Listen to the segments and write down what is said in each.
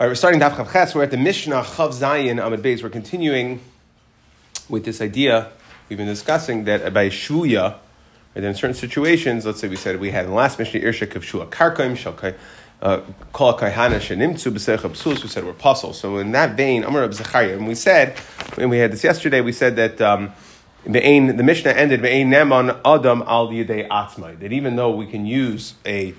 All right, we're starting Daf Chav. We're at the Mishnah Chav Zayin Amid Beis. We're continuing with this idea we've been discussing that by Shvuya, right, in certain situations, let's say we said we had in the last Mishnah Irshak of Shua Karkaim, Shalkai, uh, Kol Kaihana Shenimtsu B'Seich Absus, we said we're puzzle. So in that vein, Amar of Zechariah, and we said, and we had this yesterday, we said that um, the Mishnah ended Be'ein Neman Adam Al Yedei Atzmai, that even though we can use a,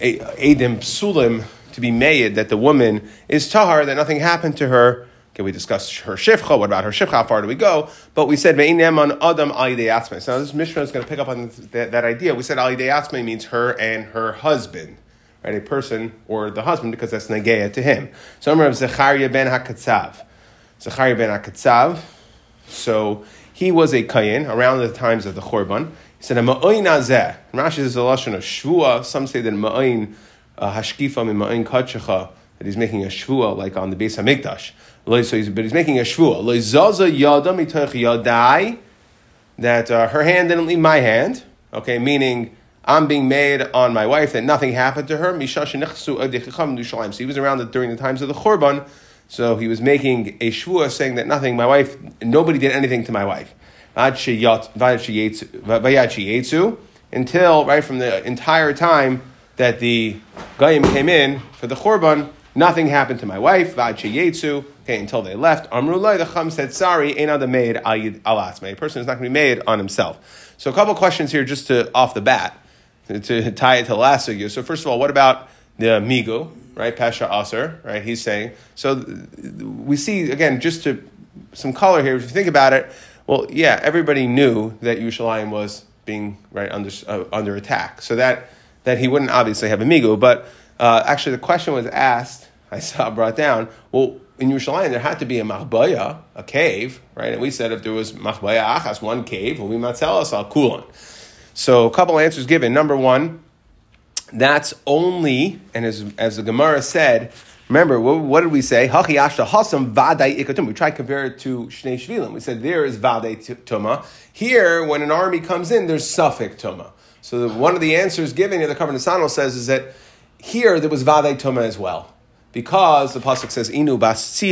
a Edim Psulim to be made that the woman is tahar, that nothing happened to her. Okay, we discussed her shifcha. What about her shifcha? How far do we go? But we said on adam atzmei. So now this Mishnah is going to pick up on that, that idea. We said atzmei means her and her husband, right? A person or the husband because that's negeya to him. So I'm of Zechariah ben Hakatzav. Zechariah ben Hakatzav. So he was a kayin around the times of the Chorban. He said a azeh. Rashi is a lashon of shvua. Some say that ma'oin hashkifa mima'in kachecha that he's making a shvua like on the base hamikdash. So he's, but he's making a shvua. Zaza yada yadai that uh, her hand didn't leave my hand. Okay, meaning I'm being made on my wife that nothing happened to her. So he was around during the times of the Chorban. So he was making a shvua saying that nothing, my wife, nobody did anything to my wife. Until, right from the entire time that the Goyim came in for the Chorban, nothing happened to my wife, Yetsu, okay, until they left. Amrullah, the Chum said, sorry, ain't the maid al asme. A person is not going to be made on himself. So a couple questions here just to off the bat, to, to tie it to the last figure. So first of all, what about the Migu, right? Pasha Aser, right? He's saying. So we see, again, just to some color here, if you think about it, well, yeah, everybody knew that Yerushalayim was being right under, uh, under attack. So that that he wouldn't obviously have a migu. But uh, actually, the question was asked. I saw brought down. Well, in Yerushalayim, there had to be a machbaya, a cave, right? And we said if there was machbaya achas, one cave, well, we us al kulan. So a couple answers given. Number one, that's only, and as, as the Gemara said, remember, what, what did we say? Hachi ashta hasam vaday ikatum. We tried to compare it to shnei shvilim. We said there is vaday tuma. Here, when an army comes in, there's suffix tuma. So the, one of the answers given in the Kavan Sano says is that here there was Vade Toma as well. Because the Pasuk says Inu Bas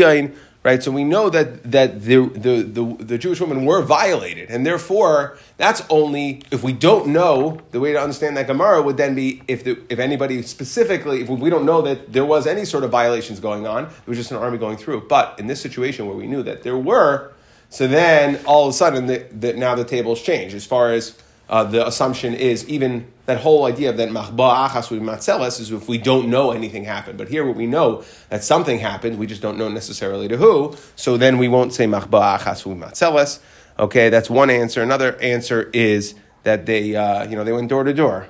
right? So we know that, that the, the, the, the, Jewish women were violated. And therefore, that's only, if we don't know, the way to understand that Gemara would then be if, the, if anybody specifically, if we don't know that there was any sort of violations going on, it was just an army going through. But in this situation where we knew that there were, so then all of a sudden, the, the, now the tables change as far as uh, the assumption is even that whole idea of that machba achas matzeles is if we don't know anything happened. But here, what we know that something happened, we just don't know necessarily to who. So then we won't say machba achas matzeles. Okay, that's one answer. Another answer is that they, uh, you know, they went door to door.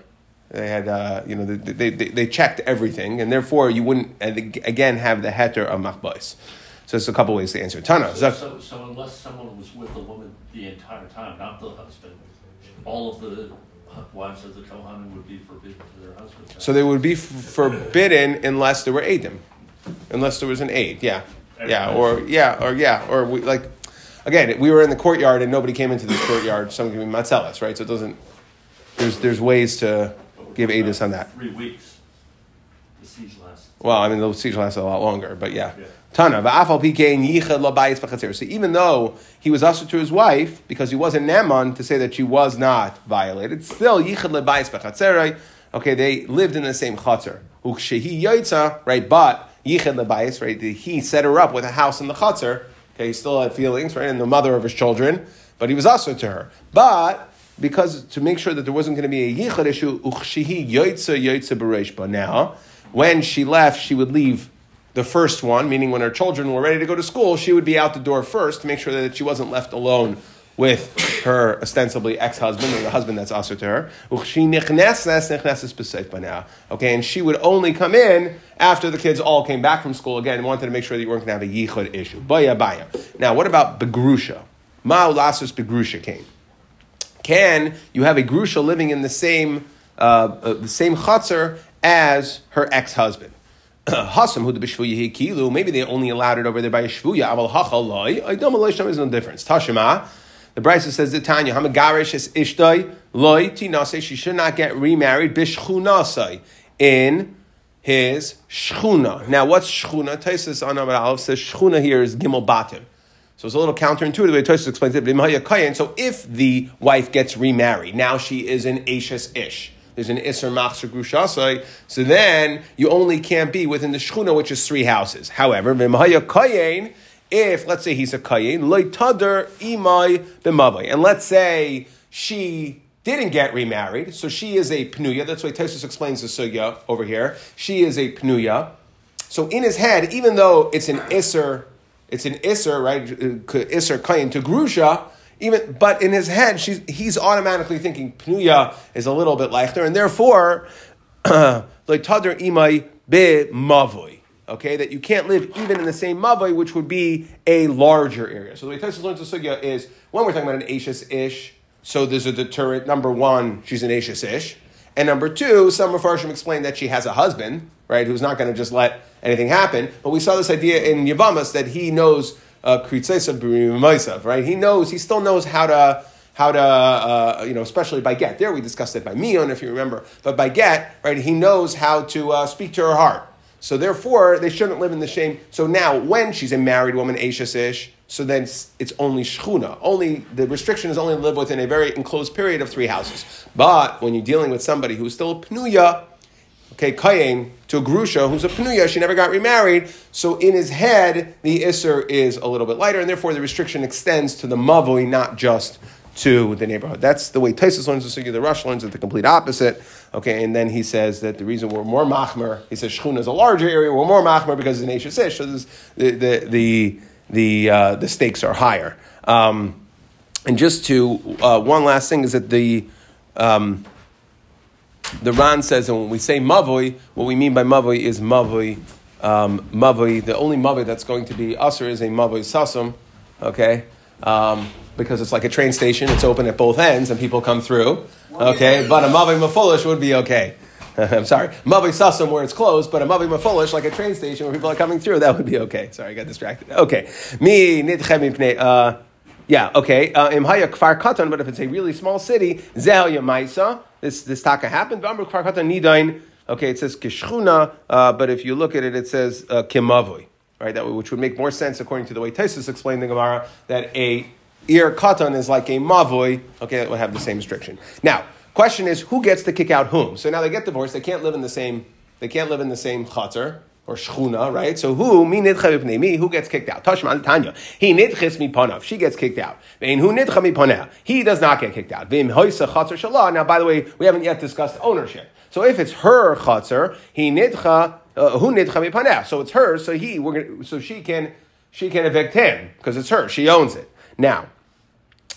They had, uh, you know, they, they, they, checked everything, and therefore you wouldn't again have the heter of machbais. So it's a couple ways to answer. Tana. So, so, so unless someone was with the woman the entire time, not the husband, all of the wives of the Kohanim would be forbidden to their husbands. So they would be f- forbidden unless there were Adim, unless there was an aid. Yeah, yeah, or yeah, or yeah, or we like. Again, we were in the courtyard and nobody came into this courtyard. Someone gave me matzelas, right? So it doesn't. There's there's ways to give aidus on that. Three weeks. The siege lasts. Well, I mean, the siege lasts a lot longer, but yeah. yeah. Tana, So even though he was ushered to his wife, because he wasn't Naman to say that she was not violated, still yichad lebayis b'chatzerai. Okay, they lived in the same chatzar. Ukshehi yaitza, right? But yichad lebayis, right? He set her up with a house in the chatzar. Okay, he still had feelings, right? And the mother of his children, but he was ushered to her. But because to make sure that there wasn't going to be a yichad issue, ukshehi yaitza yaitza b'reishba. Now, when she left, she would leave the first one, meaning when her children were ready to go to school, she would be out the door first to make sure that she wasn't left alone with her ostensibly ex-husband or the husband that's also to her. Okay, and she would only come in after the kids all came back from school again and wanted to make sure that you weren't going to have a yichud issue. Now, what about begrusha? Ma'ulasus begrusha came. Can you have a grusha living in the same uh, uh, the same chutzner as her ex-husband? Who the kilu. Maybe they only allowed it over there by a shvuya. Loy. Aydom aloy is no difference. Tashima. The Brisa says the Tanya Hamagarish is ishtay loy tinase. She should not get remarried bishchunasai in his shchuna. Now, what's shchuna? Taisus on Aleph says shchuna here is gimel batim. So it's a little counterintuitive the way Tosus explains it. So if the wife gets remarried, now she is an Ashes Ish. There's an Isser Machzer Grushasai. So then you only can't be within the Shchuna, which is three houses. However, if let's say he's a Kayin, Loitadar Imai B'mavai. And let's say she didn't get remarried, so she is a Pnuya. That's why Tosus explains the Sugya over here. She is a Pnuya. So in his head, even though it's an Isser it's an Isser, right? Uh, Isser Kayin to Grusha. Even, but in his head, she's, he's automatically thinking Pnuya is a little bit leichter, and therefore, like Imai be Mavoi. Okay, that you can't live even in the same mavoi, which would be a larger area. So the way Tosfos learns the sugya is when we're talking about an ashes ish, so there's a deterrent. Number one, she's an ashes ish, and number two, some Mepharshim explained that she has a husband, right, who's not going to just let anything happen. But we saw this idea in Yavamas that he knows uh, right? He knows, he still knows how to how to, uh, you know, especially by get. There we discussed it by Mion, if you remember. But by get, right, he knows how to uh, speak to her heart. So therefore, they shouldn't live in the shame. So now, when she's a married woman, Ashes ish, so then it's only shchuna. Only the restriction is only to live within a very enclosed period of three houses. But when you're dealing with somebody who's still a pnuya, okay, kayin to grusha who's a pnuya, she never got remarried. So in his head, the isser is a little bit lighter, and therefore the restriction extends to the mavoi, not just to the neighborhood. That's the way Taisus learns the sugi. The Rosh learns it the complete opposite. Okay, and then he says that the reason we're more machmer, he says shchuna is a larger area. We're more machmer because it's an ish. So this, the the the the, uh, the stakes are higher. Um, and just to uh, one last thing is that the um, the Ran says, and when we say mavoi, what we mean by mavoi is mavoi. Um, mavoi, the only mavoi that's going to be usher is a mavoi sasum, okay? Um, because it's like a train station, it's open at both ends and people come through, okay? But a mavoi mafulish would be okay. I'm sorry, mavoi sasum where it's closed, but a mavoi mafulish like a train station where people are coming through, that would be okay. Sorry, I got distracted. Okay, me nidchem uh yeah, okay. Uh, Imhaya kfar katan, but if it's a really small city, zeh yamaisa. This this taka happened. V'amru kfar katan nidain. Okay, it says kishchuna, uh, but if you look at it, it says uh, kimavoi. Right, that which would make more sense according to the way Taisus explained the Gemara that a ir katan is like a mavoi. Okay, that would have the same restriction. Now, question is, who gets to kick out whom? So now they get divorced. They can't live in the same. They can't live in the same chater or shchuna, right? So who mi nidcha me? Who gets kicked out? Tashma Tanya. He nidchis mi panav. She gets kicked out. Vein who nidcha mi paneh. He does not get kicked out. Vim hoisa chatzar shalah. Now, by the way, we haven't yet discussed ownership. So if it's her chatzar, he nidcha uh, who nidcha mi paneh. So it's her. So he gonna, so she can she can evict him because it's her. She owns it now.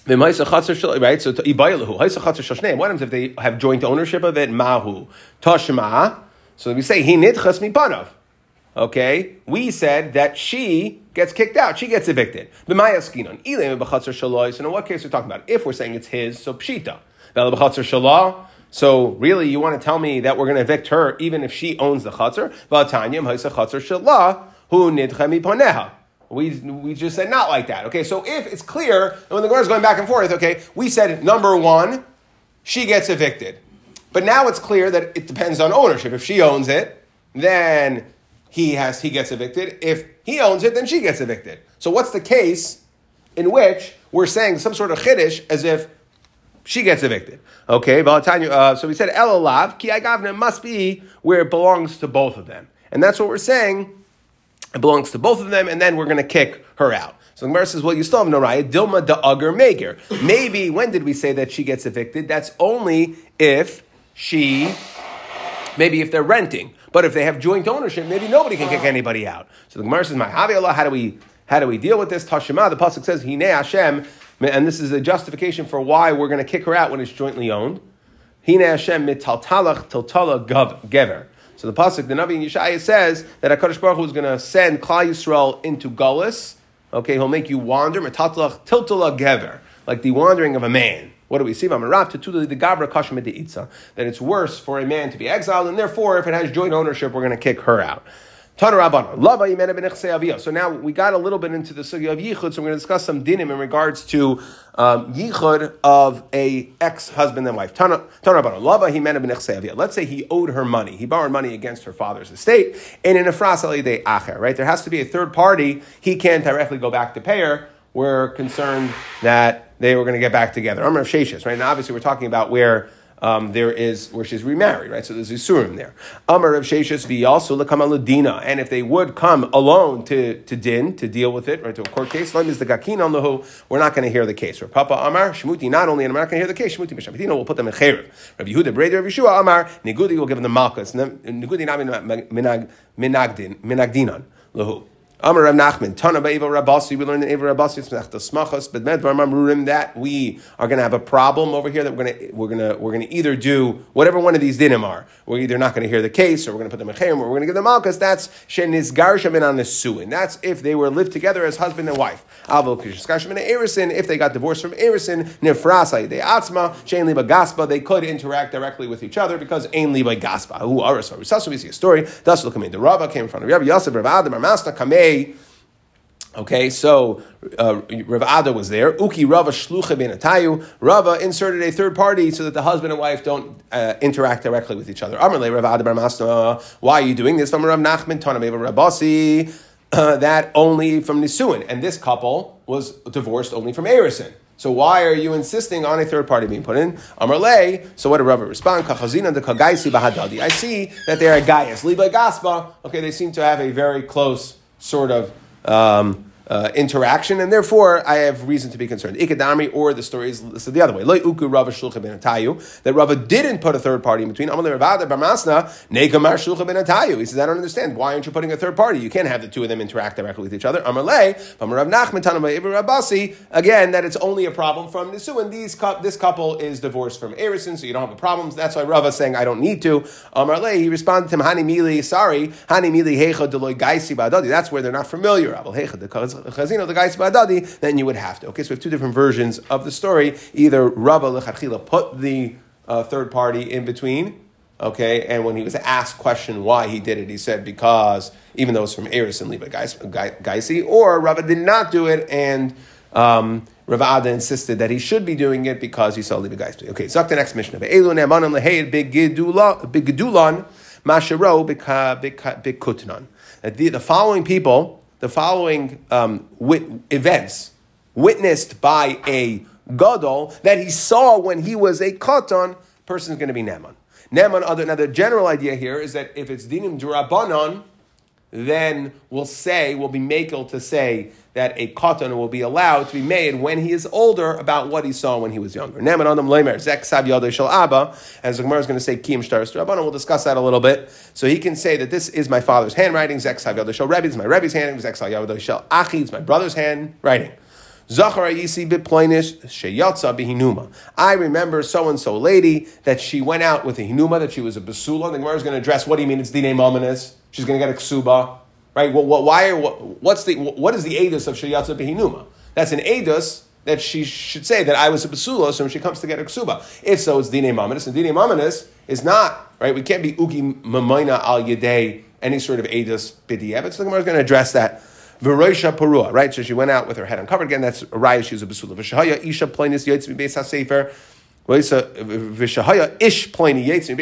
Right, so ibayilahu. What happens if they have joint ownership of it? Mahu tashma. So we say he nidchas mi panav. Okay, we said that she gets kicked out, she gets evicted. So in what case are we talking about? If we're saying it's his, so pshita. So really, you want to tell me that we're going to evict her even if she owns the chatzar? We, we just said not like that. Okay, so if it's clear, and when the Gemara is going back and forth, okay, we said number one, she gets evicted. But now it's clear that it depends on ownership. If she owns it, then he has he gets evicted. If he owns it, then she gets evicted. So what's the case in which we're saying some sort of chiddush as if she gets evicted? Okay, uh, so we said elalav ki agavna must be where it belongs to both of them, and that's what we're saying. It belongs to both of them, and then we're going to kick her out. So the Gemara says, well, you still have no raya. Dilma da agar meger. Maybe when did we say that she gets evicted? That's only if she, maybe if they're renting. But if they have joint ownership, maybe nobody can kick uh-huh. anybody out. So the Gemara says, "My Allah, how do we how do we deal with this?" Tashima, the pasuk says, "Hine Hashem," and this is a justification for why we're going to kick her out when it's jointly owned. Hine Hashem mitaltalach tiltala gever. So the pasuk, the Navi Yeshaya says that Hakadosh Baruch Hu is going to send Klal Yisrael into Gullus. Okay, he'll make you wander. Mitaltalach tiltala gever, like the wandering of a man. What do we see? That it's worse for a man to be exiled, and therefore, if it has joint ownership, we're going to kick her out. So now we got a little bit into the sugya of yichud, so we're going to discuss some dinim in regards to um, yichud of a ex-husband and wife. Let's say he owed her money. He borrowed money against her father's estate, and in a de acher, right? There has to be a third party. He can't directly go back to pay her. We're concerned that they were going to get back together. Amr of Sheshis, right? Now, obviously, we're talking about where um, there is where she's remarried, right? So there's Isurim there. Amar of Sheshus also lekamal and if they would come alone to, to din to deal with it, right, to a court case, is the gakin on lahu, we're not going to hear the case. Or Papa Amar Shmuti, not only, and I'm not going to hear the case. Shmuti Mishamitino will put them in cherev. Rabbi Yehuda Breder Rabbi Yeshua Amar Nigudi will give them the malchus. Nigudi not minagdin minagdinan lahu. Amar Rav Nachman, Tana Ba'eva Rabasi, we learn in Eva Rabasi, the Smachos, but Medvar Mamrurim, that we are going to have a problem over here, that we're going to, we're going to, we're going to either do whatever one of these dinim are. We're either not going to hear the case, or we're going to put them in Chayim, or we're going to give them Malkas. That's Sheniz Garshamin on the Suin. That's if they were lived together as husband and wife. Avil Kishkashamin Erison, if they got divorced from Erison, Nifrasa, they Atzma, Shein Liba Gaspa, they could interact directly with each other because Ein Liba Gaspa. Who are us? We see a story. Thus will come in. The Rava came in front of Rabbi Yosef, Rav Adam, Masna Okay, so uh, Rav Ada was there. Uki Rava Shlucha Benatayu. Rava inserted a third party so that the husband and wife don't uh, interact directly with each other. Amarle Rav Ada Bar Masna. Why are you doing this? From Rav Nachman Tanameva Rabasi. Uh, that only from Nisuin, and this couple was divorced only from Erison. So why are you insisting on a third party being put in? Amarle. So what did Rava respond? Kachazina de kagaisi bahadadi. I see that they are gaias. Liba gaspa. Okay, they seem to have a very close sort of um, uh, interaction, and therefore I have reason to be concerned. Ikadami, or the story is listed the other way. Uku Rava Shulcha ben Atayu, that Rava didn't put a third party in between. Amalei Rav Ada Bar Masna, Nekamar Shulcha ben Atayu. He says, I don't understand. Why aren't you putting a third party? You can't have the two of them interact directly with each other. Amalei, Rav Nachman Rabasi, again, that it's only a problem from Nisu, and these, this couple is divorced from Erison, so you don't have the problems. That's why Rava saying, I don't need to. Amalei, he responded to him, Hani Mili, sorry, Hani Mili Hecha Deloy Gaisi Badadi. That's where they're not familiar. Abel Hecha chazino the guys badadi, then you would have to. Okay, so we have two different versions of the story. Either Rabba lechatchila put the uh, third party in between. Okay, and when he was asked question why he did it, he said because even though it's from Eris and Liba Gaisi, or Rabba did not do it and. Um, Rav Ada insisted that he should be doing it because he saw Levi Gaisi. Okay, so the next mission. Of Elu ne'amanim leheid bigidulon mashero bikutnan. The following people the following um, wit- events witnessed by a gadol that he saw when he was a katan, person is going to be neman. Neman. Other now the general idea here is that if it's dinim durabanan, then we'll say we'll be makel to say that a katan will be allowed to be made when he is older about what he saw when he was younger. Neman adam sav shel abba, as the Gemara is going to say kim shtaris rabbanon. We'll discuss that a little bit. So he can say that this is my father's handwriting. Zek sav shel rebbe is my rebbe's handwriting. Zek sav shel achi is my brother's handwriting. Zachar Yisi Bitplainish Sheyatza Bihinuma. I remember so and so lady that she went out with a hinuma that she was a basula. The Gemara is going to address what do you mean it's dine ominous. She's going to get a ksuba right? Well, why? What's the what is the edus of sheyatza behinuma? That's an edus that she should say that I was a basula, so when she comes to get a ksuba. If so, it's dine mamanis, and dine mamanis is not right. We can't be ugi mamaina al yedei any sort of edus b'di'evet. So the Gemara is going to address that. Veroisha Parua, right? So she went out with her head uncovered. Again, that's a raya. She was a basula. V'shahaya isha plainis yotzmi beis ha-sefer Vishahaya ish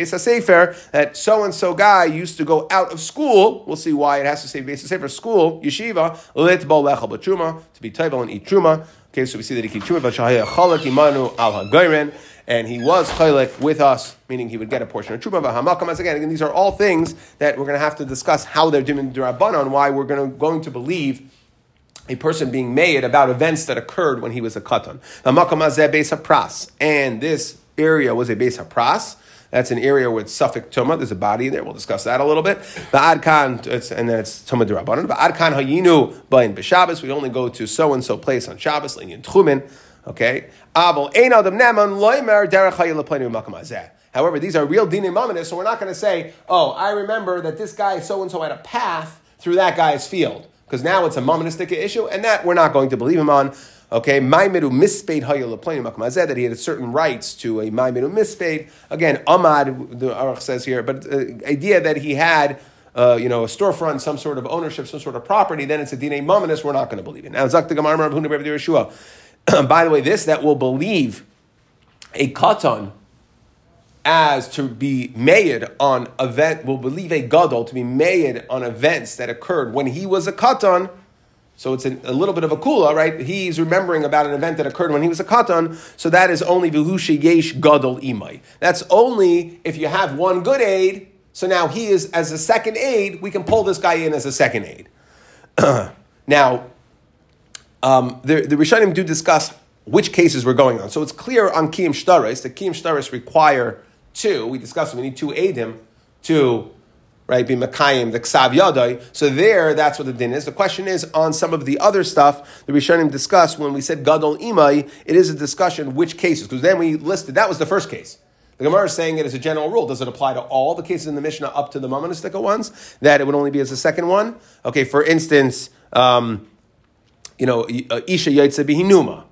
sefer that so and so guy used to go out of school. We'll see why it has to say base sefer school yeshiva lit b'truma to be table and eat truma. Okay, so we see that he keep truma. Chalak imanu al and he was chaylik with us, meaning he would get a portion of truma. V'hamakam as again, again, these are all things that we're going to have to discuss how they're doing on why we're going to, going to believe a person being made about events that occurred when he was a katan. And this area was a base hapras. That's an area with suffix tuma. There's a body in there. We'll discuss that a little bit. The adkan, and then it's tuma derabanan. The adkan hayinu bain b'Shabbos. We only go to so and so place on Shabbos, linyan tchumen. Okay. Avol ein adam neman loimer derech hayil makam However, these are real dinim mamanis, so we're not going to say, "Oh, I remember that this guy so and so had a path through that guy's field." Because now it's a monistic issue, and that we're not going to believe him on. Okay, Maimidu mispaid that he had certain rights to a Maimidu mispaid. Again, Ahmad, the Aruch says here, but the uh, idea that he had uh, you know, a storefront, some sort of ownership, some sort of property, then it's a dine mominus. We're not going to believe it. Now, Zakta Rebbe Yeshua. By the way, this that will believe a katan as to be made on event will believe a gadol to be made on events that occurred when he was a katan. So it's a, a little bit of a kula, right? He's remembering about an event that occurred when he was a katan. So that is only vihushi yesh gadol imai. That's only if you have one good aid. So now he is as a second aid. We can pull this guy in as a second aid. now, um, the, the Rishonim do discuss which cases we're going on. So it's clear on Kiyim Shtaris that Kiyim Shtaris require two. We discussed we need two Adim to right be Makayim, the Ksav Yadai. So there, that's what the din is. The question is on some of the other stuff that the Rishonim discussed when we said Gadol Imai, it is a discussion which cases, because then we listed that was the first case. The Gemara is saying it as a general rule. Does it apply to all the cases in the Mishnah up to the Mamanistika ones? That it would only be as a second one? Okay, for instance, um, you know, Isha Yaitse Bihinuma.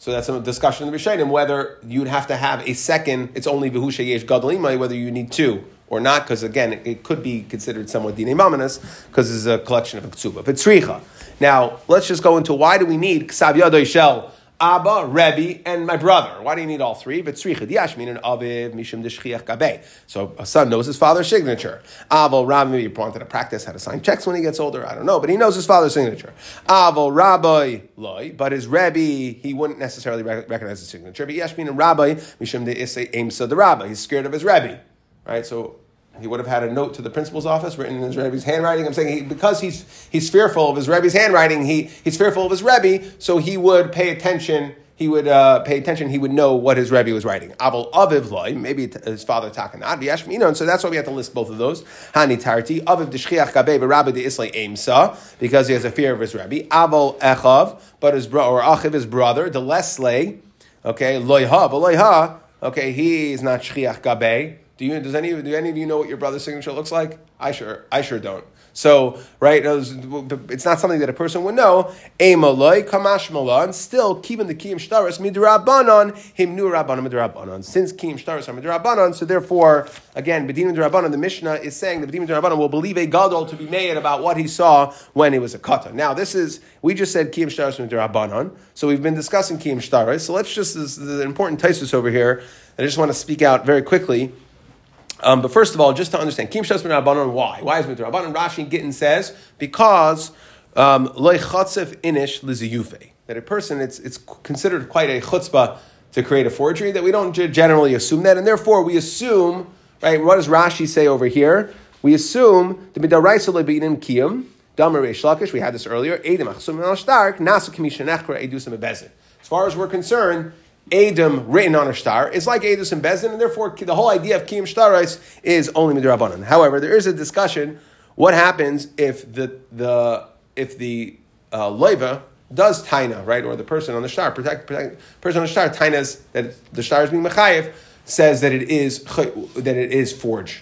So that's a discussion in the Rishonim whether you'd have to have a second. It's only v'husha yesh gadol whether you need two or not, because again, it, could be considered somewhat dine mamanas because it's a collection of a ksuba. But tzricha. Now let's just go into why do we need ksav yadoy shel Abba, Rebbe, and my brother. Why do you need all three? But tzricha diashmin and aviv mishum deshchiach gabe. So a son knows his father's signature. Aval Rabbi, maybe you wanted to practice how to sign checks when he gets older. I don't know, but he knows his father's signature. Aval Rabbi loy, but his Rebbe he wouldn't necessarily recognize his signature. But yashmin and Rabbi mishum de isay aimsa the Rabbi. He's scared of his Rebbe, right? So he would have had a note to the principal's office written in his Rebbe's handwriting. I'm saying he, because he's, he's fearful of his Rebbe's handwriting, he, he's fearful of his Rebbe, so he would pay attention. He would uh, pay attention. He would know what his Rebbe was writing. Aval aviv loy, maybe his father takanad v'yashmino, and so that's why we have to list both of those. Hani tarti aviv d'shchiach gabe Rabbi de islay aimsa because he has a fear of his Rebbe. Aval echav, but his brother or achiv his brother the leslay, okay loyha v'loyha, okay he is not shchiach gabe. Do you does any do any of you know what your brother's signature looks like? I sure I sure don't. So right, it's not something that a person would know. Emaloi kamash malan. Still keeping the kiyim shtaris midrabanon him nu rabbanon midrabanon. Since kiyim shtaris are midrabanon, so therefore again bedinim midrabanon. The Mishnah is saying that the bedinim midrabanon will believe a gadol to be made about what he saw when he was a kata. Now this is we just said kiyim shtaris midrabanon. So we've been discussing kiyim shtaris. So let's just this is an important taisus over here. I just want to speak out very quickly. Um, but first of all, just to understand, Kim Shas Rabbanon, why? Why is Rabbanon? Rashi Gittin says, because um, loy chatzef inish liziyufe. That a person, it's, it's considered quite a chutzpah to create a forgery, that we don't generally assume that, and therefore we assume, right, what does Rashi say over here? We assume the midaraisa lebinim kiyum, damer lakish, we had this earlier, edim achsum al stark, nasu kamisha nechra edusim As far as we're concerned, Adam written on a star is like Adus and Bezin, and therefore the whole idea of Kiyim Shtarais is only Midrabanan. However, there is a discussion what happens if the, the, if the uh, Leiva does taina, right, or the person on the star, protect, protect person on the star, tainas, that the star is being mechayev, says that it is, that it is forged.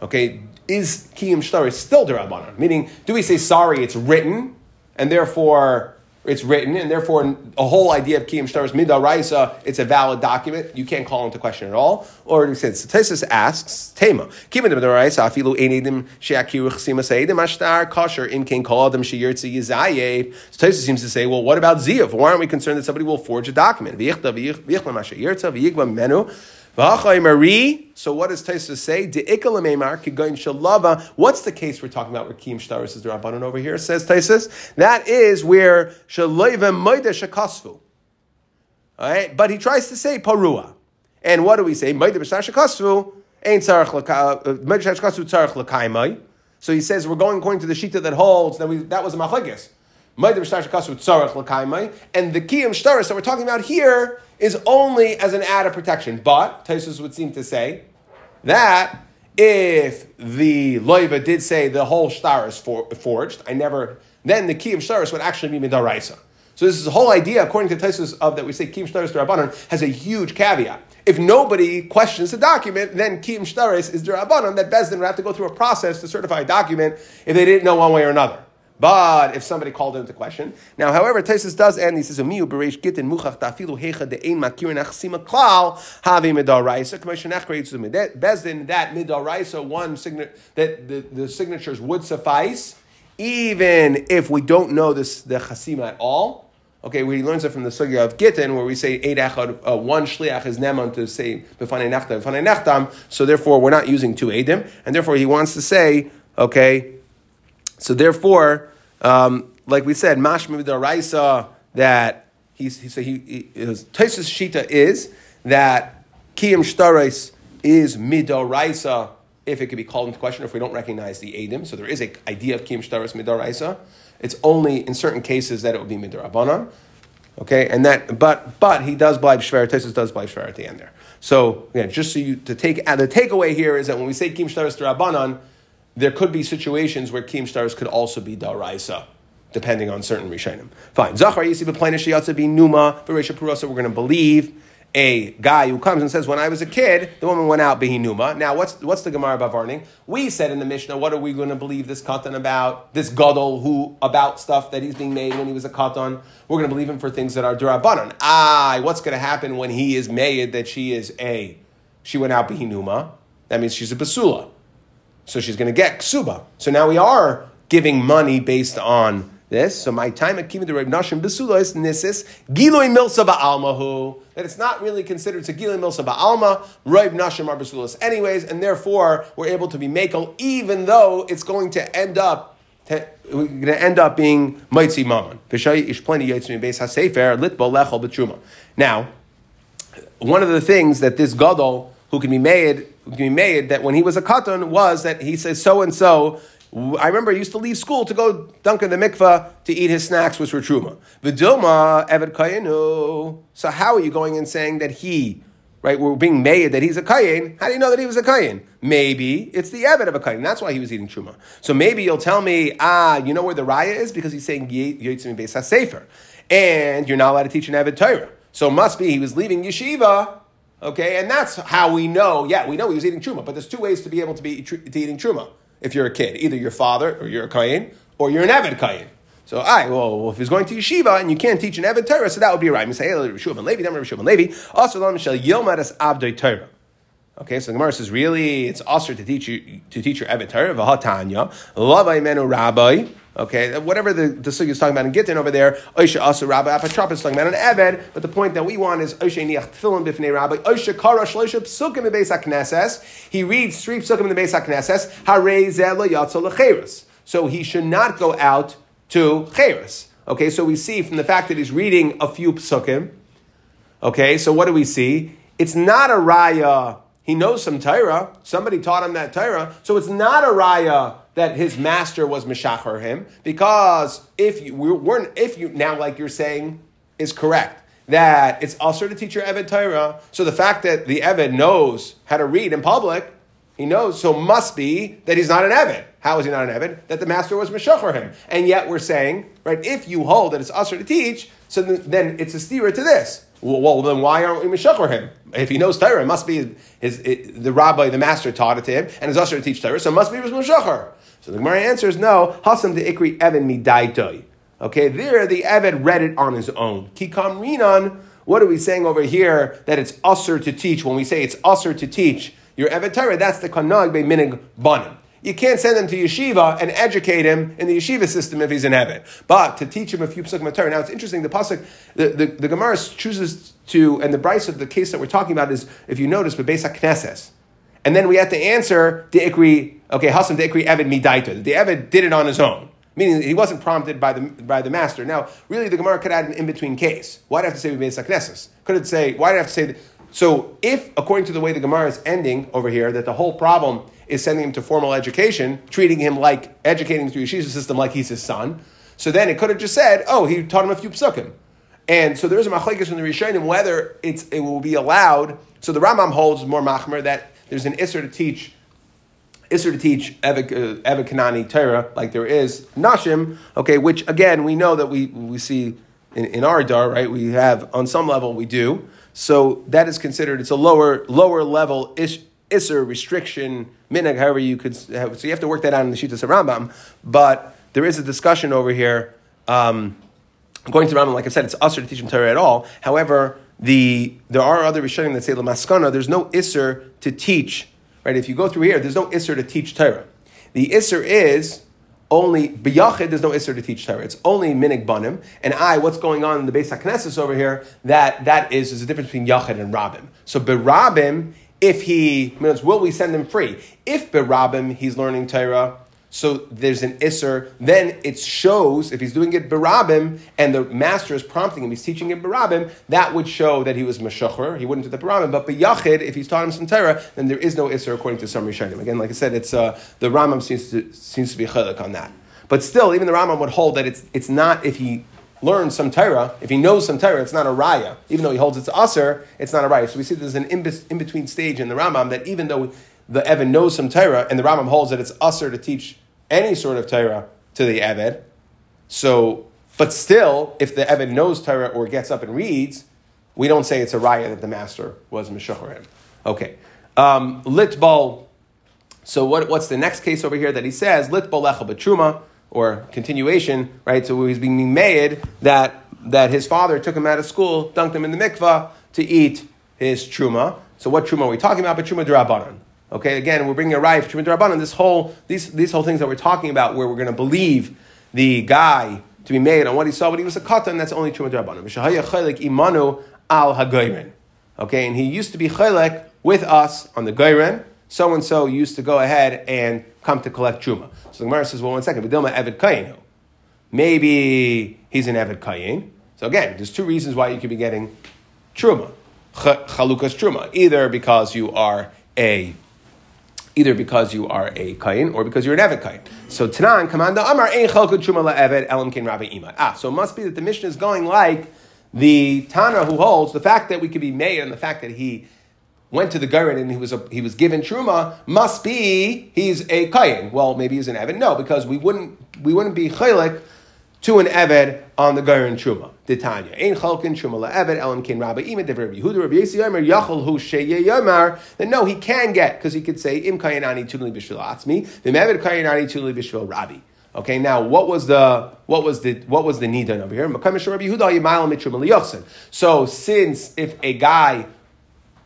Okay, is Kiyim Shtarais still Dirabanan? Meaning, do we say, sorry, it's written, and therefore it's written, and therefore a whole idea of Kiyim Shtar is Midaraisa, it's a valid document, you can't call into question at all. Or says, Tesis asks, Tema, Kiyim Midaraisa, Afilu Enedim, Sheakiru Chsima Seidim Ashtar, Kosher, Im King Kaladim, Sheyirtzi Yizayev. So Tesis seems to say, well, what about Ziyav? Why aren't we concerned that somebody will forge a document? Menu, so what does Taisa say? What's the case we're talking about where Shtaris is the Rabbanon over here? Says Taisus. That is where Shakasfu. All right, but he tries to say Parua. And what do we say? L'kaimai. Uh, so he says we're going according to the Shita that holds that we that was a machlekes. And the Kiyim Shtaris that we're talking about here is only as an added protection. But Taisus would seem to say that if the loiva did say the whole star is for, forged, I never, then the key of staris would actually be midaraisa. So this is the whole idea, according to Taisus, of that we say kiyim shtaris derabanan has a huge caveat. If nobody questions the document, then kiyim shtaris is derabanan that Bezdin would have to go through a process to certify a document if they didn't know one way or another. But if somebody called into question, now, however, Taisus does end. He says, "Umiu bereish gitin muchach tafilu hecha de ein makirin achsima klal havi midaraisa commission creates the bezdin that midaraisa one signature that the, the signatures would suffice, even if we don't know this the chasima at all." Okay, where he learns it from the sugya of Gittin, where we say eight uh, one shliach is neman to say b'fanei nechtam, b'fanei nechtam. So therefore, we're not using two edim, and therefore he wants to say, okay, so therefore, um, like we said, mashma raisa that he's he, so he, he his shita is that kiyam shtaris is midoraisa if it could be called into question if we don't recognize the edim. So there is an idea of kiyam shtaris midoraisa. It's only in certain cases that it would be midorabanan. Okay, and that, but but he does blind shver. Taisus does blind shver at the end there. So again, just so you to take the takeaway here is that when we say kim shtaris rabbanon, there could be situations where kim stars could also be daraisa, depending on certain rishonim. Fine. Zachar yisi sheyatza be numa v'reisha purosa. We're going to believe a guy who comes and says, "When I was a kid, the woman went out behinuma." Now, what's what's the Gemara Bavarning? We said in the Mishnah, what are we going to believe this katan about? This gadol who about stuff that he's being made when he was a katan? We're going to believe him for things that are durabanan. Ah, what's going to happen when he is made that she is a she went out behinuma? That means she's a basula. So she's going to get ksuba. So now we are giving money based on this. So my time at Kivin the Reb Nashim Besulos Nisis Giloi Milsa Ba'almahu that it's not really considered to Giloi Milsa Ba'alma Reb Nashim Besulos anyways, and therefore we're able to be makel even though it's going to end up we're going to end up being Maitzi Mammon. Now, one of the things that this Gadol who can be made made that when he was a katan was that he says so and so. I remember he used to leave school to go dunk in the mikvah to eat his snacks, which were truma. Vidilma eved kayenu. So how are you going and saying that he, right? We're being made that he's a kayin. How do you know that he was a kayin? Maybe it's the eved of a kayin. That's why he was eating truma. So maybe you'll tell me, ah, you know where the raya is because he's saying yotzim beis sefer, and you're not allowed to teach an eved Torah. So it must be he was leaving yeshiva Okay, and that's how we know. Yeah, we know he was eating truma, but there's two ways to be able to be to eating truma. If you're a kid, either your father or you're a kayin, or you're an eved kayin. So, I well, if he's going to yeshiva and you can't teach an eved Torah, so that would be right. Say, and Levi, then and Levi. Also, Shel Yilmadas Abdoi Torah. Okay, so the Gemara says, really, it's also to teach you to teach your eved Torah. V'hatanya, lavai menu rabbi. Okay, whatever the, the sugi is talking about in Gittin over there, Oisha Asa Rabbi Apatropis is talking about an Eved, but the point that we want is Oisha Niach Tefillin Bifnei Rabbi, Oisha Kara Shloisha Psukim Beis HaKnesses, he reads three Psukim in the Beis HaKnesses, Harei Zeh Yatzo Lecheres. So he should not go out to Cheres. Okay, so we see from the fact that he's reading a few Psukim, okay, so what do we see? It's not a Raya, he knows some Torah, somebody taught him that Torah, so it's not a Raya that his master was Meshachar him, because if you weren't, if you now, like you're saying, is correct, that it's also to teach your Eved Torah. So the fact that the Eved knows how to read in public, he knows, so must be that he's not an Eved. How is he not an Eved? That the master was Meshachar him. And yet we're saying, right, if you hold that it's usher to teach, so then it's a steer to this. Well, then why aren't we Meshachar him? If he knows Torah, it must be his, his, the rabbi, the master taught it to him, and it's usher to teach Torah, so it must be his Meshachar. So the Gemara answers, no, Hasam the Ikri Evan Midaitoi. Okay, there the Eved read it on his own. Kikam Rinan, what are we saying over here that it's usher to teach? When we say it's usher to teach your Eved Torah, that's the Kanag Be Minig Banim. You can't send him to yeshiva and educate him in the yeshiva system if he's in heaven. But to teach him a few psukim Torah. Now it's interesting, the pasuk, the, the, the Gemara chooses to, and the Braisa of the case that we're talking about is, if you notice, Bebesa Knesses. And then we have to answer the Ikri, okay, Hassan the Ikri Evid Midaita. The Evid did it on his own. Meaning he wasn't prompted by the, by the master. Now, really, the Gemara could add an in-between case. Why do I have to say Bebesa Knesses? Could it say, why do I have to say that? So, if, according to the way the Gemara is ending over here, that the whole problem is sending him to formal education, treating him like, educating through yeshiva system like he's his son, so then it could have just said, oh, he taught him a few psukim. And so there's a machlekes from the Rishonim whether it's, it will be allowed. So the Rambam holds more machmer that there's an Isser to teach Isser to teach Eva uh, Torah, like there is Nashim, okay, which again, we know that we, we see in, in our Dar, right? We have, on some level, we do. So that is considered, it's a lower lower level ish, Isser restriction, minhag, however you could have. So you have to work that out in the Shittas Rambam. But there is a discussion over here. Um, according to Rambam, like I said, it's usher to teach him Torah at all. However, the there are other Rishonim that say Lamaskana, there's no Isser to teach. Right? If you go through here, there's no Isser to teach Torah. The Isser is only biyachid. There's no Isser to teach Torah. It's only minig banim. And I, what's going on in the Beis Haknesses over here? That that is there's a difference between yachid and rabim. So berabim, if he will we send him free? If berabim, he's learning Torah so there's an isser. Then it shows if he's doing it Berabim, and the master is prompting him, he's teaching him Berabim, That would show that he was meshucher. He wouldn't do the barabim. But biyachid, if he's taught him some Torah, then there is no isser according to some rishonim. Again, like I said, it's uh, the Rambam seems to seems to be chalik on that. But still, even the Rambam would hold that it's it's not if he learns some Torah, if he knows some Torah, it's not a raya. Even though he holds it's aser, it's not a raya. So we see there's an in between stage in the Rambam that even though the Evan knows some Torah, and the Rambam holds that it's aser to teach any sort of Torah to the Eved. So, but still, if the Eved knows Torah or gets up and reads, we don't say it's a raya that the master was Meshucharim. Okay. Um, litbal. So what, what's the next case over here that he says? Litbal lecha b'truma, or continuation, right? So he's being made that, that his father took him out of school, dunked him in the mikvah to eat his truma. So what truma are we talking about? But truma drabanan. Okay, again, we're bringing a rife to Rabbanan. This whole these these whole things that we're talking about, where we're going to believe the guy to be made on what he saw but he was a katan, that's only true Rabbanan. imanu al. Okay, and he used to be chelek with us on the goyren. So and so used to go ahead and come to collect truma. So the Gemara says, well, one second, Vidilma Evid Kayin. Maybe he's an Evid Kayin. So again, there's two reasons why you could be getting truma, chalukas truma, either because you are a either because you are a kain or because you're an evet kain. So Tanan, Kamanda Amar Ein Chalkud Shuma LaEved Elam Kain Rabbi Ima. Ah, so it must be that the mission is going like the Tana who holds the fact that we could be made and the fact that he went to the Gairin and he was, a, he was given Truma must be he's a kain. Well, maybe he's an Evet. No, because we wouldn't, we wouldn't be chaylik to an Eved on the Gairin Truma. Tanya. Ein chalkin Truma la'Eved elam kin Rabbi Ima dever Yehuda Rabbi Yesi Yomer Yachol Hu Sheye Yomer. Then no, he can get because he could say Im Kayanani Tulli Bishvil Atzmi Vim Kayanani Tulli Bishvil Rabbi. Okay, now what was the what was the what was the nidan over here? So since if a guy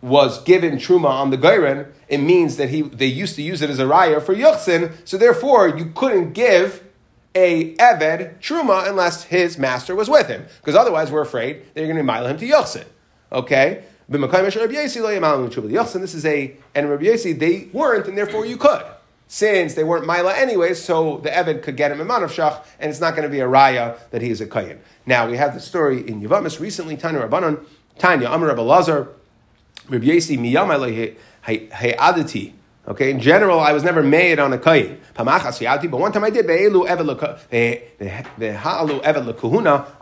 was given truma on the gairin, it means that he they used to use it as a raya for yuchsin. So therefore, you couldn't give a Eved Truma unless his master was with him. Because otherwise, we're afraid they're going to mile him to Yochsin. Okay? This is a, and Rabbi Yesi, they weren't, and therefore you could. Since they weren't Mila anyway, so the Eved could get him a Manavshach, and it's not going to be a Raya that he is a Kayan. Now, we have the story in Yavamis recently, Tanya Rabbanon, Tanya, Rabbi Lazar, Rabbi Miyam. Okay, in general, I was never made on a kain. But one time I did.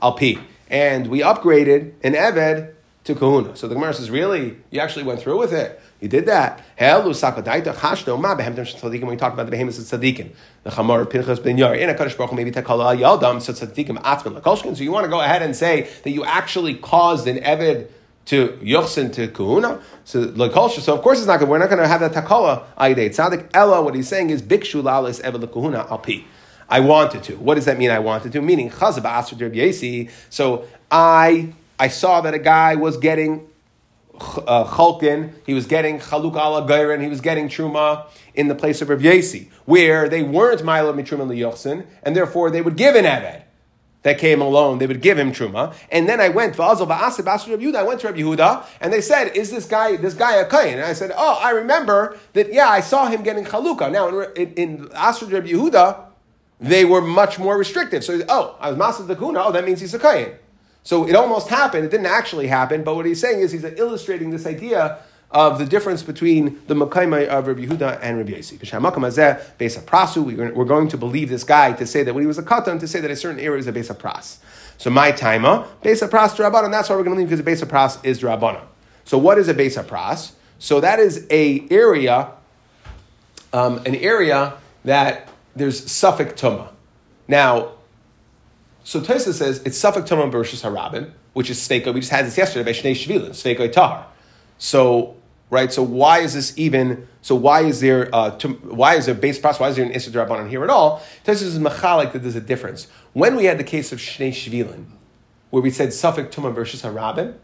alpi, and we upgraded an eved to kahuna. So the Gemara says, really, you actually went through with it. You did that. When we talk about the behemoths of the chamar of Pinchas ben Yair, in a kaddish baruch maybe takala yaldam so atman lakolshkin. So you want to go ahead and say that you actually caused an eved to Yochsin to Kahuna. So Lakolsha. So of course it's not good. We're not going to have that takala Aide Tzadik Ella. What he's saying is Bikshu Lalis Evel Kahuna Alpi. I wanted to. What does that mean? I wanted to. Meaning Chazab Asr. So I I saw that a guy was getting uh, Chalkin, he was getting Chaluk ala Gairin, he was getting Truma in the place of Rav Yesi, where they weren't Milo Mitruma Liyochsin, and therefore they would give an Eved that came alone, they would give him truma. And then I went, I went to Rabbi Yehuda, and they said, "Is this guy this guy a kain?" And I said, "Oh, I remember that. Yeah, I saw him getting chaluka. Now in, in, in Asr Rabbi Yehuda, they were much more restrictive. So, oh, I was master the kuna. Oh, that means he's a kain. So it almost happened. It didn't actually happen, but what he's saying is he's illustrating this idea of the difference between the Makaimai of Rabbi Yehuda and Rabbi Yossi. Besa Prasu, we're going to believe this guy to say that when he was a katan, to say that a certain area is a Besa Pras. So my taima, Besa Pras Rabbanon, that's why we're going to leave because a Besa Pras is Rabbanon. So what is a Besa Pras? So that is a area, um, an area that there's Safek Tuma. Now, so Tosa says it's Safek Tuma Bereshus Harabin, which is Steika. We just had this yesterday by Shnei Shvilin, Steika Tahar. So right? So why is this even? So why is there uh, to, why is there base process? Why is there an Issa Drabanan here at all? This is machalik that there's a difference. When we had the case of Shnei Shvilin, where we said Safek Tumah versus Harabim,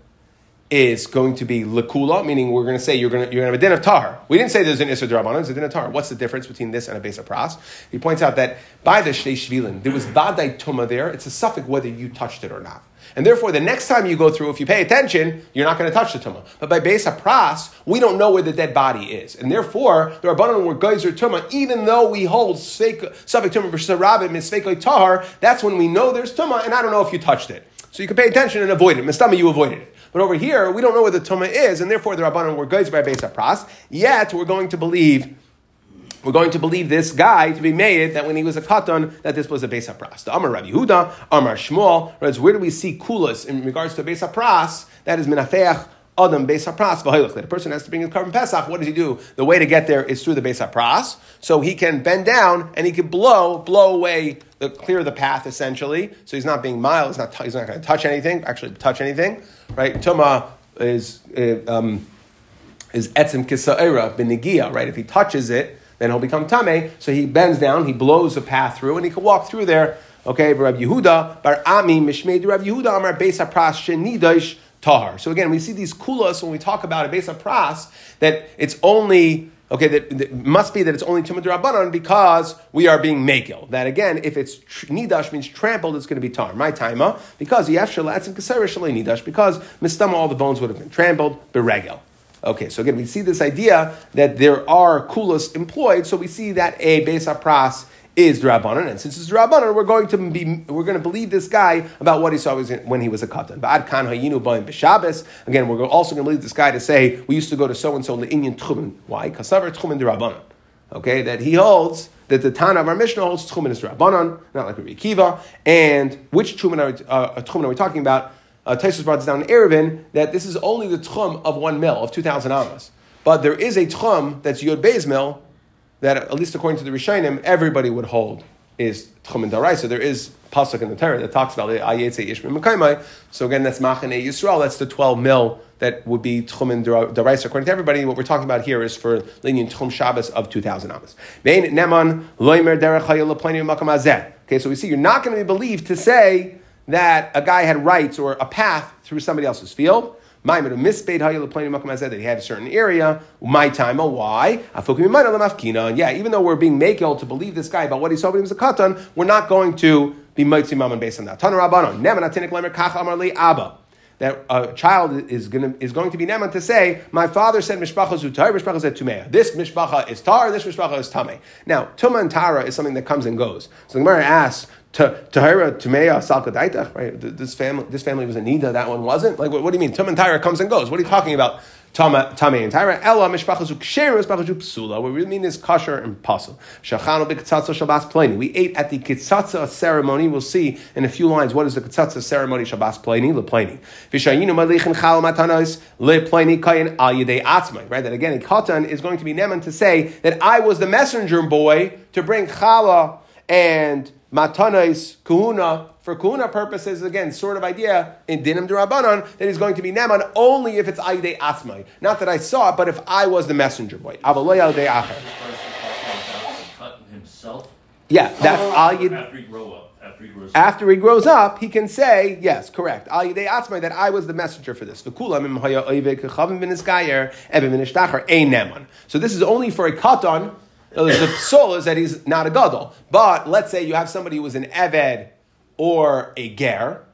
is going to be lakula, meaning we're going to say you're going to, you're going to have a din of tar. We didn't say there's an isra drabanan, it's a din of tar. What's the difference between this and a base of pras? He points out that by the shnei shvilin, there was vadai tuma there. It's a suffix whether you touched it or not. And therefore, the next time you go through, if you pay attention, you're not going to touch the tumah. But by Besa Pras, we don't know where the dead body is. And therefore, the Rabbanon were geyser tumah, even though we hold Safek tumah versus Rabbim is Sveikoi Tahar, that's when we know there's tumah, and I don't know if you touched it. So you can pay attention and avoid it. Mistama, you avoided it. But over here, we don't know where the tumah is, and therefore the Rabbanon were geyser by Besa Pras. Yet, we're going to believe we're going to believe this guy to be made that when he was a katan, that this was a Beis HaPras. The Amar Rabbi Yehuda, Amar Shmuel, whereas where do we see kulas in regards to Beis HaPras? That is minafeach Adam Beis HaPras v'hoilach. That a person has to bring his korban Pesach. What does he do? The way to get there is through the Beis HaPras. So he can bend down and he can blow, blow away, the, clear the path essentially. So he's not being mild. He's not, he's not going to touch anything, actually touch anything, right? Tuma is, uh, um, is etzim kisa'era, benigia, right? If he touches it, then he'll become tame. So he bends down, he blows a path through, and he can walk through there. Okay, Rabbi Yehuda, Bar Ami, Mishmei, Rabbi Yehuda, Amar Beis Pras Shenidash Tahar. So again, we see these kulas when we talk about a Beis Pras that it's only okay that, that must be that it's only tumah rabbanon because we are being mekil. That again, if it's tr- nidash means trampled, it's going to be tar. My taima because yef shalatz and kaserer nidash because mistama all the bones would have been trampled beregel. Okay, so again, we see this idea that there are kulas employed, so we see that a Beis Pras is Drabanan, and since it's Drabanan, we're going to be we're going to believe this guy about what he saw when he was a katan. Ba'ad kan hayinu ba'im b'Shabbos. Again, we're also going to believe this guy to say we used to go to so and so in le'inyan tchumen. Why? Kasavar tchumen Drabanan. Okay, that he holds that the Tana of our Mishnah holds tchumen is Drabanan, not like Rabbi Akiva. And which tchumen are, uh, tchumen are we talking about? uh, Taisus brought this down in Erevin, that this is only the tchum of one mill, of 2,000 amas. But there is a tchum that's Yod Beis mill, that at least according to the Rishonim, everybody would hold is tchum and darai. So there is pasuk in the Torah that talks about. Ayetze Ishmael Mekaimai. So again, that's Machane Yisrael. That's the 12 mil that would be tchum and darai. According to everybody, what we're talking about here is for lenient tchum Shabbos of 2,000 Amos. Vein neman loimer derech Okay, so we see you're not going to be believed to say that a guy had rights or a path through somebody else's field. That he had a certain area. My time, oh, why? And yeah, even though we're being makel to believe this guy about what he saw when he was a katan, we're not going to be mitzvah mammon based on that. Tanarabano, Nemanatinik Lemer Kach Amarli Abba that a child is going to, is going to be neman to say, my father said mishpacha zutar, mishpacha said tumea. This mishpacha is tar, this mishpacha is tame. Now, tuma and tara is something that comes and goes. So the Gemara asks, Tahira Tumea Salkadaita, right? This family, this family was a Nida, that one wasn't. Like, what, what do you mean? Tum and Tyra comes and goes. What are you talking about? Tame and Tyra. Ella Mishpachazu Ksher Mishpachazu Psula. What we mean is kosher and pasul. Shachanu B'Kitzatza Shabbos Pleni. We ate at the Kitzatza ceremony. We'll see in a few lines what is the Kitzatza ceremony Shabbos Pleni, Lepleni. Vishayinu Malichin Chal Matanos Lepleni Kayin Al Yedei Atzmai. Right? That again, Katan is going to be Neman to say that I was the messenger boy to bring Chala and matanais kuhuna for kuhuna purposes, again, sort of idea in dinim durabanan that he's going to be neman only if it's ayde asmai. Not that I saw it, but if I was the messenger boy. Yeah, that's al After he grow up. After he, grows up. After he grows up, he can say, yes, correct. Al Yidei Atzmai, that I was the messenger for this. So this is only for a katan the soul is that he's not a gadol. But let's say you have somebody who was an eved or a ger,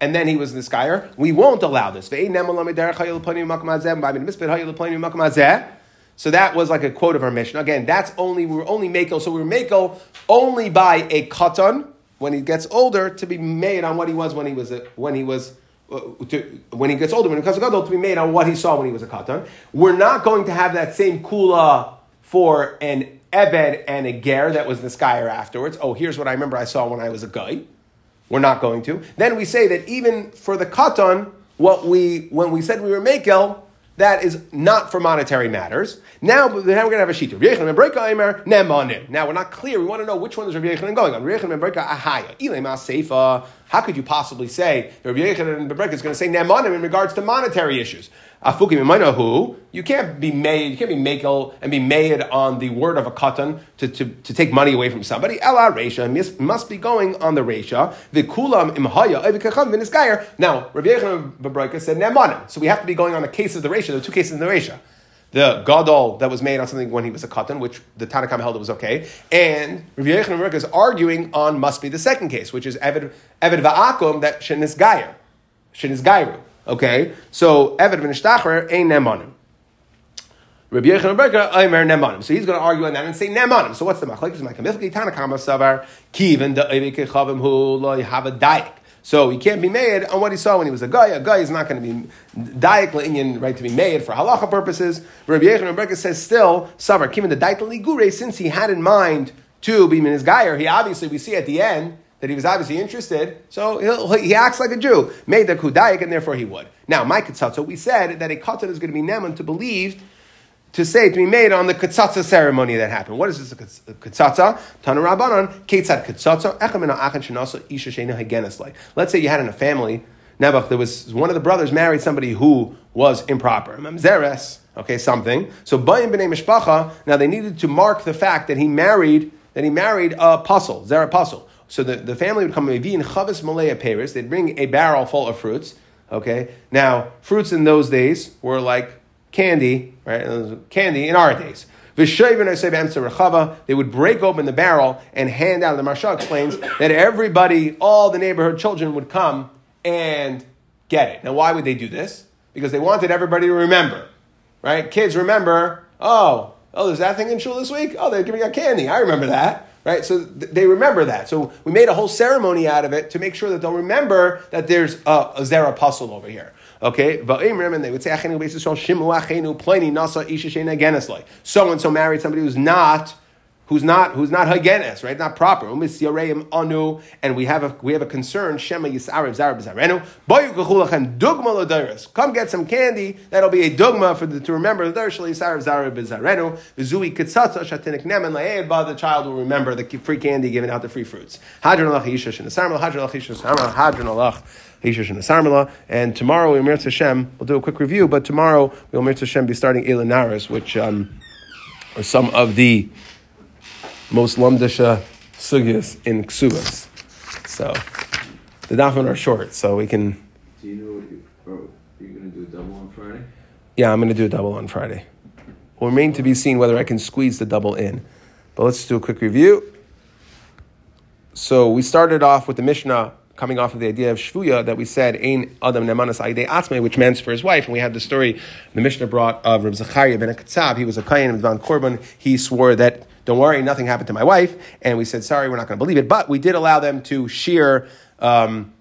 and then he was in this guy. We won't allow this. So that was like a quote of our mission. Again, that's only we were only makel. So we were makel only by a katan when he gets older to be made on what he was when he was a, when he was. Uh, to, when he gets older, when he becomes a gadol, to be made on what he saw when he was a katan. We're not going to have that same kula for an Eved and a Ger that was the skyer afterwards. Oh, here's what I remember I saw when I was a guy. We're not going to. Then we say that even for the katan, what we when we said we were makel, that is not for monetary matters. Now, now we're going to have a shita. Now we're not clear. We want to know which one is Rav Yechanan going on. Rav Yechanan Ahaya. Ilema Seifa. How could you possibly say Rabbi Yochanan ben is going to say Nemanim in regards to monetary issues? Afukim who you can't be made, you can't be makel and be made on the word of a katan to, to, to take money away from somebody. Ela resha must be going on the resha. Vikulam imhaya evikacham v'nisgayer. Now, Rabbi Yochanan ben said nemanim, so we have to be going on the case of the resha. There are two cases in the resha the gadol that was made on something when he was a katan, which the Tanakam held it was okay, and Rabbi Yochanan is arguing on must be the second case, which is Evid Evid Va'akum that shenis gayer. Okay, so Evid v'nishtachar ain't nemanim. Rabbi Yochanan Berger, Aimer Nemanim. So he's going to argue on that and say Nemanim. So what's the machlekes? My kamifki Tanakam savar kiven the evikechavim who lo have a daik. So he can't be made on what he saw when he was a guy. A guy is not going to be daik la'inyan, right, to be made for halacha purposes. Rabbi Yechon Rebecca says still, Savar, given the daik ligure, since he had in mind to be his guyer, he obviously, we see at the end, that he was obviously interested, so he acts like a Jew, made the kudaik, and therefore he would. Now, my katzatzo, we said that a katan is going to be neman to believe to say to be made on the katsatza ceremony that happened. What is this katsatza? Tana Rabbanon, ketzat katsatza, echamina achan shenasa isha shena hagenes like. Let's say you had in a family, Nebuch, there was one of the brothers married somebody who was improper. Zeres, okay, something. So bayim b'nei mishpacha, now they needed to mark the fact that he married, that he married a puzzle, zera puzzle. So the, the family would come in chavis malaya Paris, they'd bring a barrel full of fruits. Okay, now fruits in those days were like candy, right? Candy in our days. They would break open the barrel and hand out. The Maharsha explains that everybody, all the neighborhood children, would come and get it. Now, why would they do this? Because they wanted everybody to remember, right? Kids remember. Oh, oh, there's that thing in shul this week. Oh, they're giving out candy. I remember that, right? So th- they remember that. So we made a whole ceremony out of it to make sure that they'll remember that there's a, a zera puzzle over here. Okay, and they would say, So and so married somebody who's not who's not who's not hagenes, right? Not proper. anu, and we have a we have a concern. Shema yisarev zareb zarenu. Come get some candy. That'll be a dugma for the, to remember the dershli yisarev zareb zarenu. V'zui kitzatza shatinik nemen laed. The child will remember the free candy given out the free fruits. Hadron alach yishash and Hadron alach yishash Hadron alach. And. And tomorrow, we Hashem, we'll do a quick review, but tomorrow we'll Hashem be starting Elinaris, which um, are some of the most Lamdisha sugyas in Ksubas. So the dafin are short, so we can. Do you know what you, oh, you're going to do a double on Friday? Yeah, I'm going to do a double on Friday. We'll remain to be seen whether I can squeeze the double in. But let's do a quick review. So we started off with the Mishnah coming off of the idea of shvuya that we said ein adam nemanas aide atzme, which means for his wife, and we had the story the Mishnah brought of Reb Zachariah ben Akatzav. He was a kain of Van Korban. He swore that don't worry, nothing happened to my wife, and we said sorry, we're not going to believe it, but we did allow them to shear um,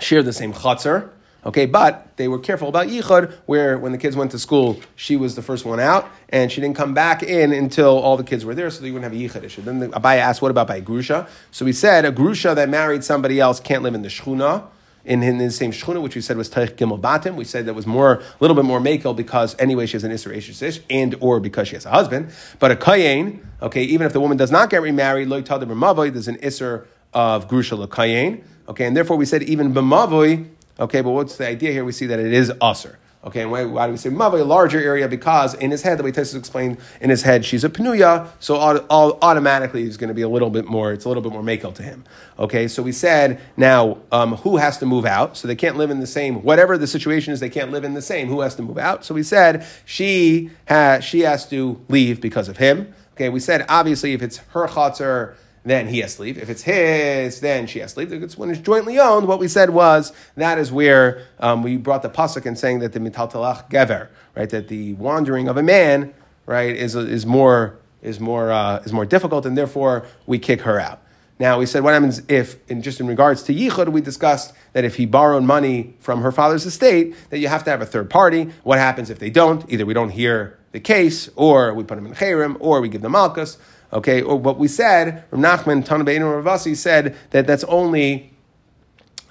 shear the same chutzner. Okay, but they were careful about yichud, where when the kids went to school, she was the first one out, and she didn't come back in until all the kids were there, so they wouldn't have a yichud issue. Then the, Abaya asked, what about by grusha? So we said a grusha that married somebody else can't live in the shchuna, in, in the same shchuna, which we said was Taich Gimel Batim. We said that was more, a little bit more makel because anyway she has an Isser and or because she has a husband. But a Kayin, okay, even if the woman does not get remarried, Loy Tadim Mavoy, there's an Isser of Grusha Kayin. Okay, and therefore we said even B'mavoy, Okay, but what's the idea here? We see that it is usr. Okay, and why, why do we say mavi, a larger area? Because in his head, the way Tessus explained, in his head, she's a penuya, so all automatically he's going to be a little bit more, it's a little bit more makel to him. Okay, so we said, now, um, who has to move out? So they can't live in the same, whatever the situation is, they can't live in the same. Who has to move out? So we said, she, has, she has to leave because of him. Okay, we said, obviously, if it's her chatzar, then he has to leave. If it's his, then she has to leave. If it's when it's jointly owned, what we said was that is where um, we brought the pasuk and saying that the mitaltalach gever, right, that the wandering of a man, right, is is more is more uh, is more difficult, and therefore we kick her out. Now we said what happens if, in just in regards to yichud, we discussed that if he borrowed money from her father's estate, that you have to have a third party. What happens if they don't? Either we don't hear the case, or we put him in the chayrim, or we give them malchus. Okay, or what we said, Rav Nachman, Tanabein, Ravasi said that that's only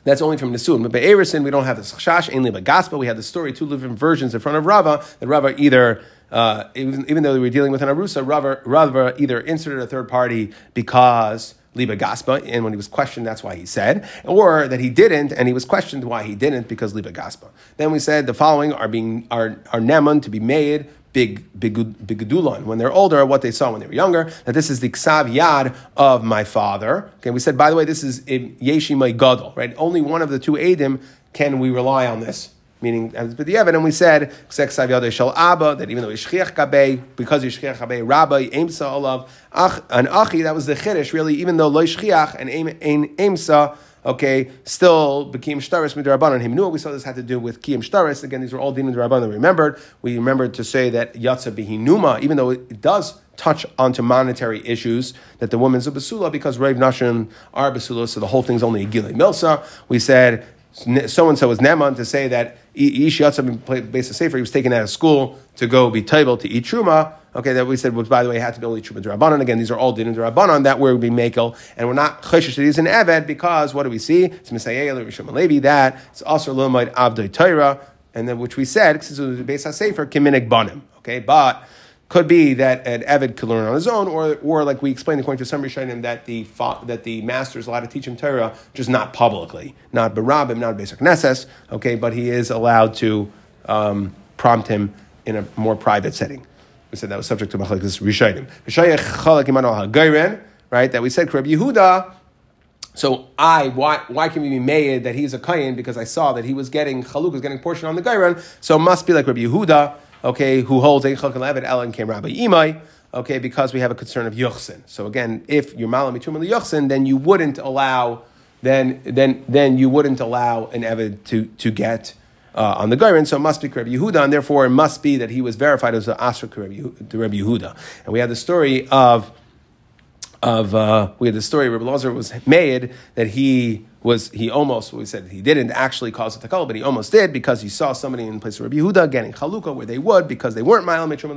that's only from Nisun. But by Erison, we don't have the Chash, only but gospel. We have the story, two different versions in front of Rava, that Rava either, uh, even, even though we were dealing with an Arusa, Rava, Rava either inserted a third party because liba gaspa, and when he was questioned, that's why he said, or that he didn't, and he was questioned why he didn't because liba gaspa. Then we said the following are being are are neman to be made big big bigudulon when they're older, what they saw when they were younger. That this is the ksav yad of my father. Okay, we said by the way, this is yeshi my gadol, right? Only one of the two adim can we rely on this. Meaning, as the evidence, and we said shel abba that even though ishchiach kabei because ishchiach kabei rabbi aimsa olav an achi that was the chiddush really even though lo ishchiach and aimsa okay, still became shtaris midrabanan himnua. We saw this had to do with kiyim shtaris. Again, these were all demon drabanan. Remembered, we remembered to say that yatsa bihinuma, even though it does touch onto monetary issues, that the woman's a basula because Rav Nashim are basula, so the whole thing's only a gilei milsa. We said so and so was Neman to say that Ish Yatzah based on Sefer, he was taken out of school to go be table to eat Truma. Okay, that we said was by the way had to be only Truma Durabanan. Again, these are all Din Durabanan that where would be Makel, and we're not Cheshish that he's an Eved because what do we see? It's Misayel Rishon Levi that it's also Lomite Avdoi Torah, and then which we said since it was based on Sefer Kiminik Banim. Okay, but could be that an Evid could learn on his own, or, or like we explained according to some Rishonim, that the that the master is allowed to teach him Torah, just not publicly, not barabim, not basic nesses, okay, but he is allowed to um, prompt him in a more private setting. We said that was subject to machlekes Rishonim. Right, that we said Rabbi Yehuda. So I, why, why can we be made that he's a kayin? Because I saw that he was getting chaluk was getting portion on the gairan. So it must be like Rabbi Yehuda okay, who holds Eichel Levet Ellen came Rabbi Imai, okay, because we have a concern of Yuchsin. So again, if you're Malam Mitum Yuchsin, then you wouldn't allow, then, then, then you wouldn't allow an Evid to, to get uh, on the Gairin, so it must be Rabbi Yehuda, and therefore it must be that he was verified as an Asr to Rabbi Yehuda. And we have the story of, of uh, we had the story Rabbi Lazar was made that he was he almost we said he didn't actually cause a takal, but he almost did because he saw somebody in place of Rabbi Yehuda getting chalukah where they would because they weren't mile mitrum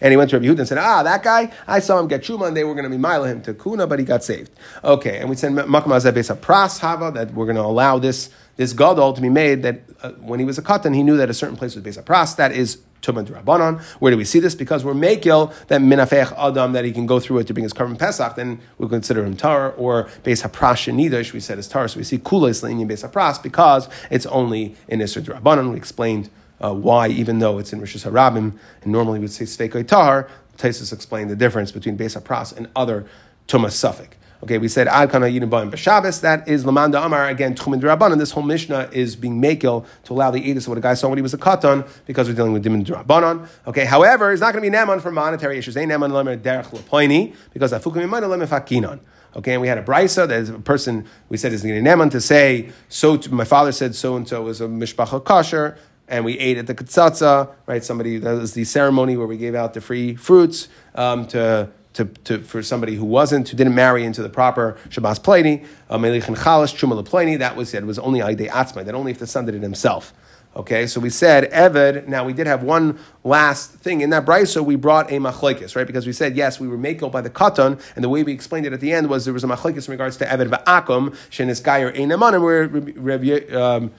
and he went to Rabbi Yehuda and said, ah, that guy, I saw him get truma and they were going to be mile him to kuna, but he got saved. Okay, and we said makam a pras hava that we're going to allow this this gadol to be made that uh, when he was a katan he knew that a certain place was based on pras that is Tumah Rabbanon. Where do we see this? Because we're Mekil, that Minafech Adam, that he can go through it to bring his korban Pesach, then we consider him Tar, or Beis Haprash Nidash, we said is Tar. So we see Kulas Leinian Beis Hapras because it's only in Isser Rabbanon. We explained uh, why, even though it's in Rishus Harabim, and normally we'd say Svekoi Tar, Taisus explained the difference between Beis Hapras and other Tumah Safek. Okay, we said Ad Kana Yidin B'Shabbos. That is Lamanda Amar again Tchumin Drabanan. This whole Mishnah is being makel to allow the edus of what a guy saw when he was a katan because we're dealing with Dimin Drabanan. Okay, however, it's not going to be Neman for monetary issues. Ain't Neman Lemer Derech Lepoini because Afukim Iman Lemer Fakinan. Okay, and we had a brisa. There's a person we said is going to to say so. my father said so and so was a mishpacha kosher, and we ate at the katsatza. Right, somebody that was the ceremony where we gave out the free fruits um, to to, to, for somebody who wasn't, who didn't marry into the proper Shabbos Pliny, uh, Melich and Chalash, Chumala Pliny, that was it. was only Aide Atzma, that only if the son did it himself. Okay, so we said Eved. Now we did have one last thing in that brisa. We brought a machlekes, right? Because we said yes, we were makel by the katan, and the way we explained it at the end was there was a machlekes in regards to Eved ba'akum shenis gayer einamanim, where Rav um,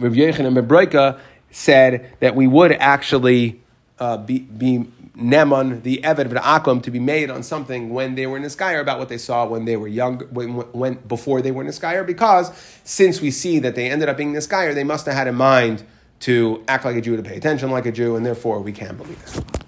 and Bebreika said that we would actually uh, be, be neman, the eved Akum to be made on something when they were in Niskayer about what they saw when they were young, when, when before they were in Niskayer, because since we see that they ended up being Niskayer, they must have had in mind to act like a Jew, to pay attention like a Jew, and therefore we can't believe it.